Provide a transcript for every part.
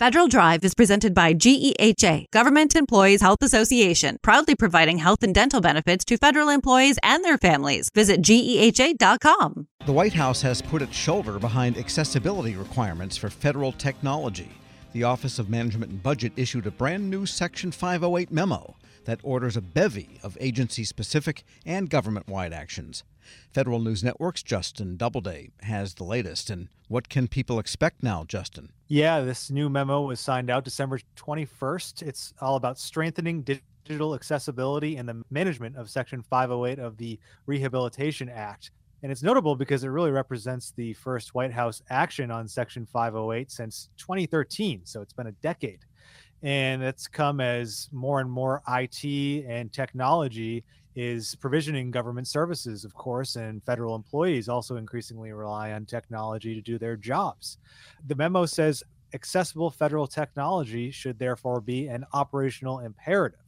Federal Drive is presented by GEHA, Government Employees Health Association, proudly providing health and dental benefits to federal employees and their families. Visit GEHA.com. The White House has put its shoulder behind accessibility requirements for federal technology. The Office of Management and Budget issued a brand new Section 508 memo that orders a bevy of agency specific and government wide actions. Federal News Network's Justin Doubleday has the latest. And what can people expect now, Justin? Yeah, this new memo was signed out December 21st. It's all about strengthening digital accessibility and the management of Section 508 of the Rehabilitation Act. And it's notable because it really represents the first White House action on Section 508 since 2013. So it's been a decade and it's come as more and more IT and technology is provisioning government services, of course, and federal employees also increasingly rely on technology to do their jobs. The memo says accessible federal technology should therefore be an operational imperative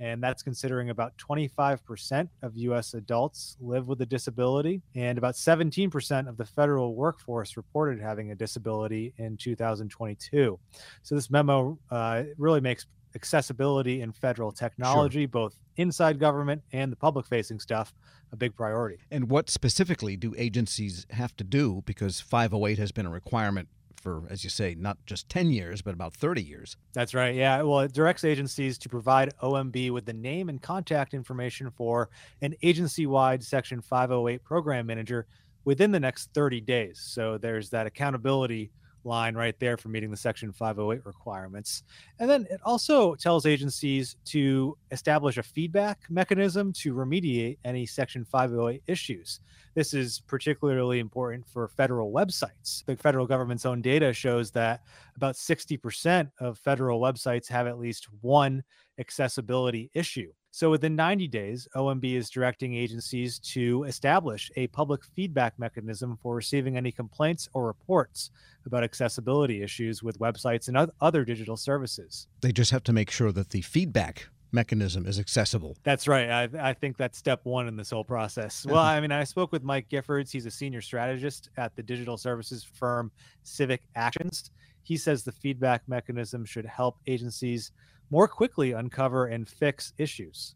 and that's considering about 25% of US adults live with a disability, and about 17% of the federal workforce reported having a disability in 2022. So, this memo uh, really makes accessibility in federal technology, sure. both inside government and the public facing stuff, a big priority. And what specifically do agencies have to do? Because 508 has been a requirement for, as you say, not just 10 years, but about 30 years. That's right. Yeah. Well, it directs agencies to provide OMB with the name and contact information for an agency wide Section 508 program manager within the next 30 days. So there's that accountability line right there for meeting the Section 508 requirements. And then it also tells agencies to establish a feedback mechanism to remediate any Section 508 issues. This is particularly important for federal websites. The federal government's own data shows that about 60% of federal websites have at least one accessibility issue. So within 90 days, OMB is directing agencies to establish a public feedback mechanism for receiving any complaints or reports about accessibility issues with websites and other digital services. They just have to make sure that the feedback mechanism is accessible. That's right. I, I think that's step one in this whole process. Well, I mean, I spoke with Mike Giffords. He's a senior strategist at the digital services firm Civic Actions. He says the feedback mechanism should help agencies more quickly uncover and fix issues.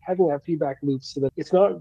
Having that feedback loop so that it's not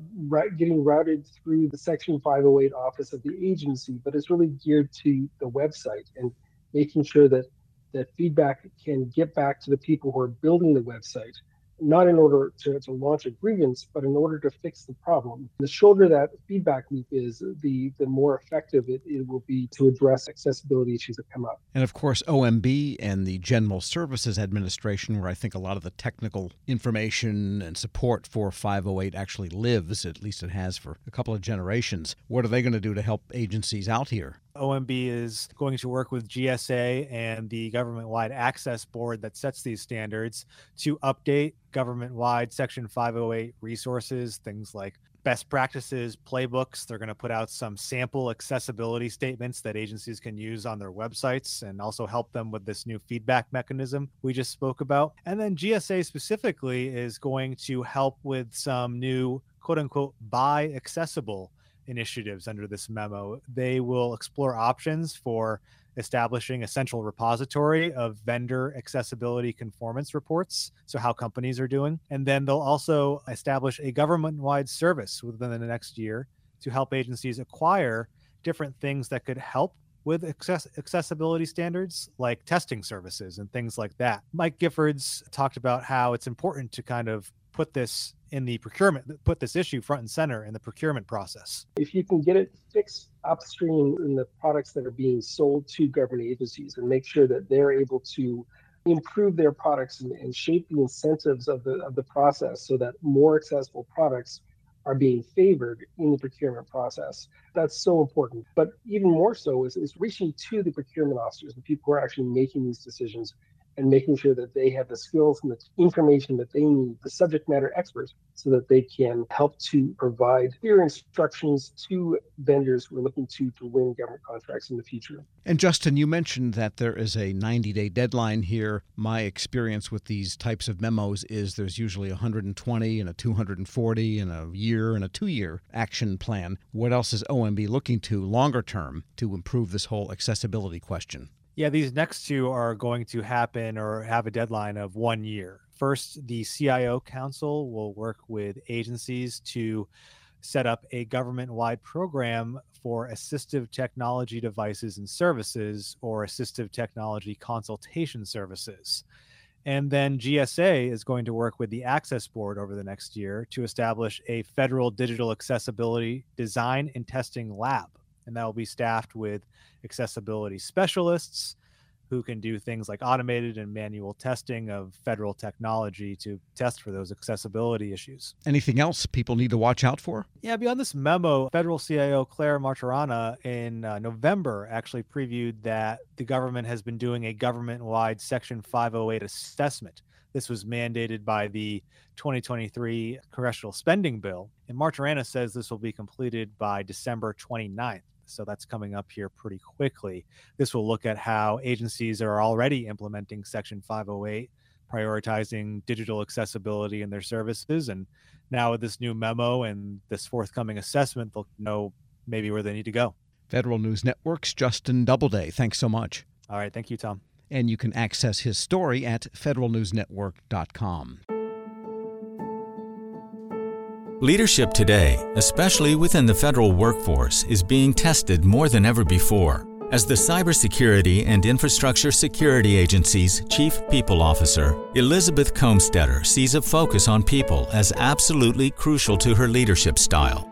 getting routed through the Section 508 office of the agency, but it's really geared to the website and making sure that that feedback can get back to the people who are building the website not in order to, to launch a grievance, but in order to fix the problem. The shorter that feedback loop is, the, the more effective it, it will be to address accessibility issues that come up. And of course, OMB and the General Services Administration, where I think a lot of the technical information and support for 508 actually lives, at least it has for a couple of generations. What are they going to do to help agencies out here? OMB is going to work with GSA and the government wide access board that sets these standards to update government wide Section 508 resources, things like best practices, playbooks. They're going to put out some sample accessibility statements that agencies can use on their websites and also help them with this new feedback mechanism we just spoke about. And then GSA specifically is going to help with some new quote unquote buy accessible initiatives under this memo. They will explore options for establishing a central repository of vendor accessibility conformance reports, so how companies are doing. And then they'll also establish a government wide service within the next year to help agencies acquire different things that could help with access- accessibility standards like testing services and things like that. Mike Giffords talked about how it's important to kind of put this in the procurement, that put this issue front and center in the procurement process. If you can get it fixed upstream in the products that are being sold to government agencies and make sure that they're able to improve their products and, and shape the incentives of the of the process so that more accessible products are being favored in the procurement process. That's so important. But even more so is, is reaching to the procurement officers, the people who are actually making these decisions, and making sure that they have the skills and the information that they need, the subject matter experts, so that they can help to provide clear instructions to vendors who are looking to, to win government contracts in the future. And Justin, you mentioned that there is a 90 day deadline here. My experience with these types of memos is there's usually 120 and a 240 and a year and a two year action plan. What else is OMB looking to longer term to improve this whole accessibility question? Yeah, these next two are going to happen or have a deadline of one year. First, the CIO Council will work with agencies to set up a government wide program for assistive technology devices and services or assistive technology consultation services. And then GSA is going to work with the Access Board over the next year to establish a federal digital accessibility design and testing lab. And that will be staffed with accessibility specialists, who can do things like automated and manual testing of federal technology to test for those accessibility issues. Anything else people need to watch out for? Yeah, beyond this memo, federal CIO Claire Martorana in uh, November actually previewed that the government has been doing a government wide Section 508 assessment. This was mandated by the 2023 congressional spending bill. And Martorana says this will be completed by December 29th. So that's coming up here pretty quickly. This will look at how agencies are already implementing Section 508, prioritizing digital accessibility in their services. And now with this new memo and this forthcoming assessment, they'll know maybe where they need to go. Federal News Network's Justin Doubleday. Thanks so much. All right. Thank you, Tom. And you can access his story at federalnewsnetwork.com. Leadership today, especially within the federal workforce, is being tested more than ever before. As the Cybersecurity and Infrastructure Security Agency's Chief People Officer, Elizabeth Kolmstetter sees a focus on people as absolutely crucial to her leadership style.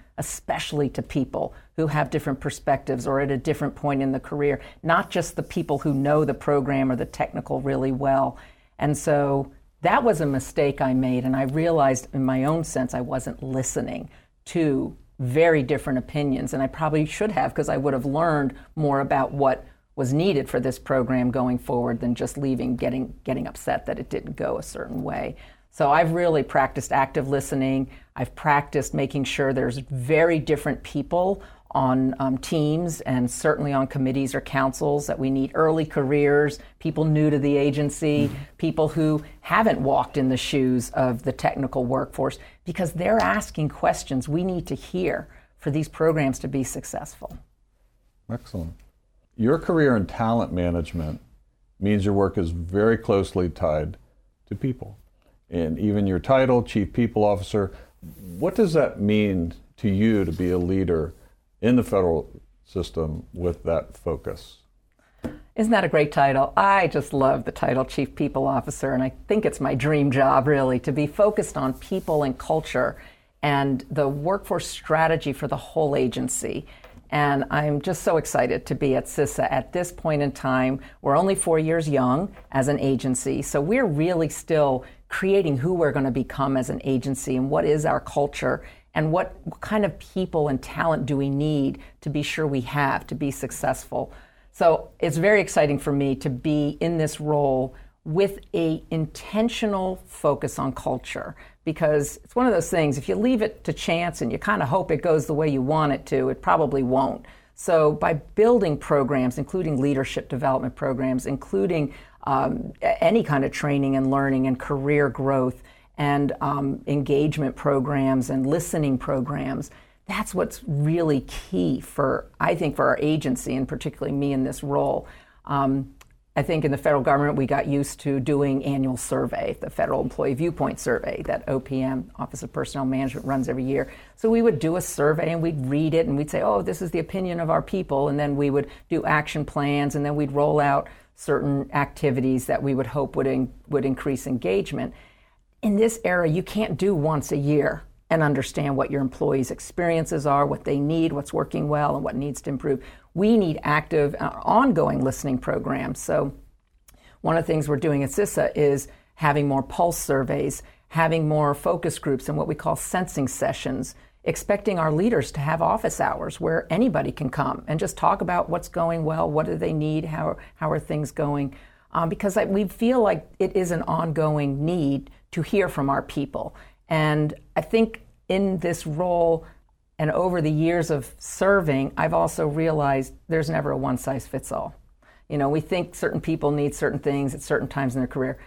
especially to people who have different perspectives or at a different point in the career, not just the people who know the program or the technical really well. And so that was a mistake I made, and I realized in my own sense I wasn't listening to very different opinions, and I probably should have because I would have learned more about what was needed for this program going forward than just leaving getting getting upset that it didn't go a certain way. So I've really practiced active listening. I've practiced making sure there's very different people on um, teams and certainly on committees or councils that we need early careers, people new to the agency, mm-hmm. people who haven't walked in the shoes of the technical workforce because they're asking questions we need to hear for these programs to be successful. Excellent. Your career in talent management means your work is very closely tied to people. and even your title, Chief People Officer. What does that mean to you to be a leader in the federal system with that focus? Isn't that a great title? I just love the title Chief People Officer, and I think it's my dream job, really, to be focused on people and culture and the workforce strategy for the whole agency. And I'm just so excited to be at CISA at this point in time. We're only four years young as an agency, so we're really still creating who we're going to become as an agency and what is our culture and what, kind of people and talent do we need to be sure we have to be successful. So it's very exciting for me to be in this role with a intentional focus on culture because it's one of those things if you leave it to chance and you kind of hope it goes the way you want it to it probably won't so by building programs including leadership development programs including um, any kind of training and learning and career growth and um, engagement programs and listening programs that's what's really key for i think for our agency and particularly me in this role um, I think in the federal government, we got used to doing annual survey, the Federal Employee Viewpoint Survey that OPM, Office of Personnel Management, runs every year. So we would do a survey and we'd read it and we'd say, oh, this is the opinion of our people. And then we would do action plans and then we'd roll out certain activities that we would hope would, in, would increase engagement. In this era, you can't do once a year and understand what your employees' experiences are, what they need, what's working well, and what needs to improve we need active, uh, ongoing listening programs. So, one of the things we're doing at CISA is having more pulse surveys, having more focus groups, and what we call sensing sessions, expecting our leaders to have office hours where anybody can come and just talk about what's going well, what do they need, how, how are things going. Um, because I, we feel like it is an ongoing need to hear from our people. And I think in this role, and over the years of serving, I've also realized there's never a one size fits all. You know, we think certain people need certain things at certain times in their career.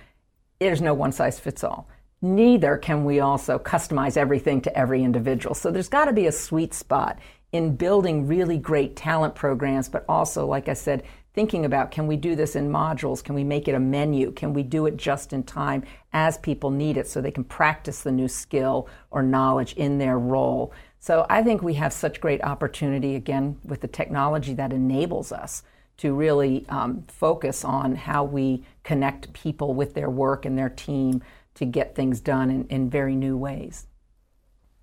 There's no one size fits all. Neither can we also customize everything to every individual. So there's got to be a sweet spot in building really great talent programs, but also, like I said, thinking about can we do this in modules? Can we make it a menu? Can we do it just in time as people need it so they can practice the new skill or knowledge in their role? So I think we have such great opportunity again with the technology that enables us to really um, focus on how we connect people with their work and their team to get things done in, in very new ways.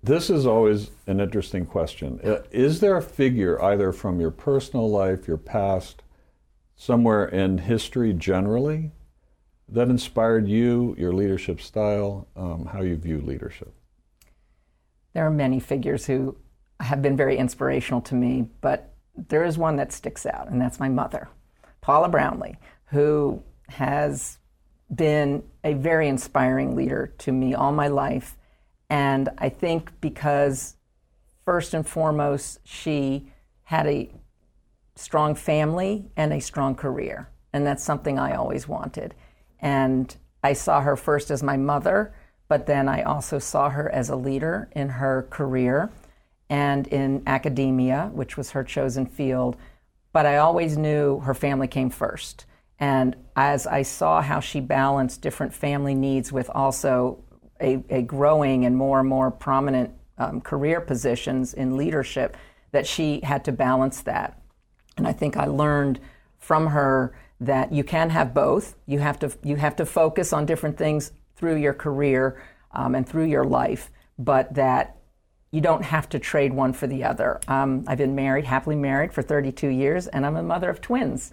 This is always an interesting question. Uh, is there a figure, either from your personal life, your past, somewhere in history generally, that inspired you, your leadership style, um, how you view leadership? There are many figures who have been very inspirational to me, but there is one that sticks out, and that's my mother, Paula Brownlee, who has been a very inspiring leader to me all my life. And I think because, first and foremost, she had a strong family and a strong career. And that's something I always wanted. And I saw her first as my mother, but then I also saw her as a leader in her career and in academia, which was her chosen field. But I always knew her family came first. And as I saw how she balanced different family needs with also a, a growing and more and more prominent um, career positions in leadership, that she had to balance that. And I think I learned from her that you can have both. You have to you have to focus on different things through your career um, and through your life, but that you don't have to trade one for the other. Um, I've been married, happily married for 32 years, and I'm a mother of twins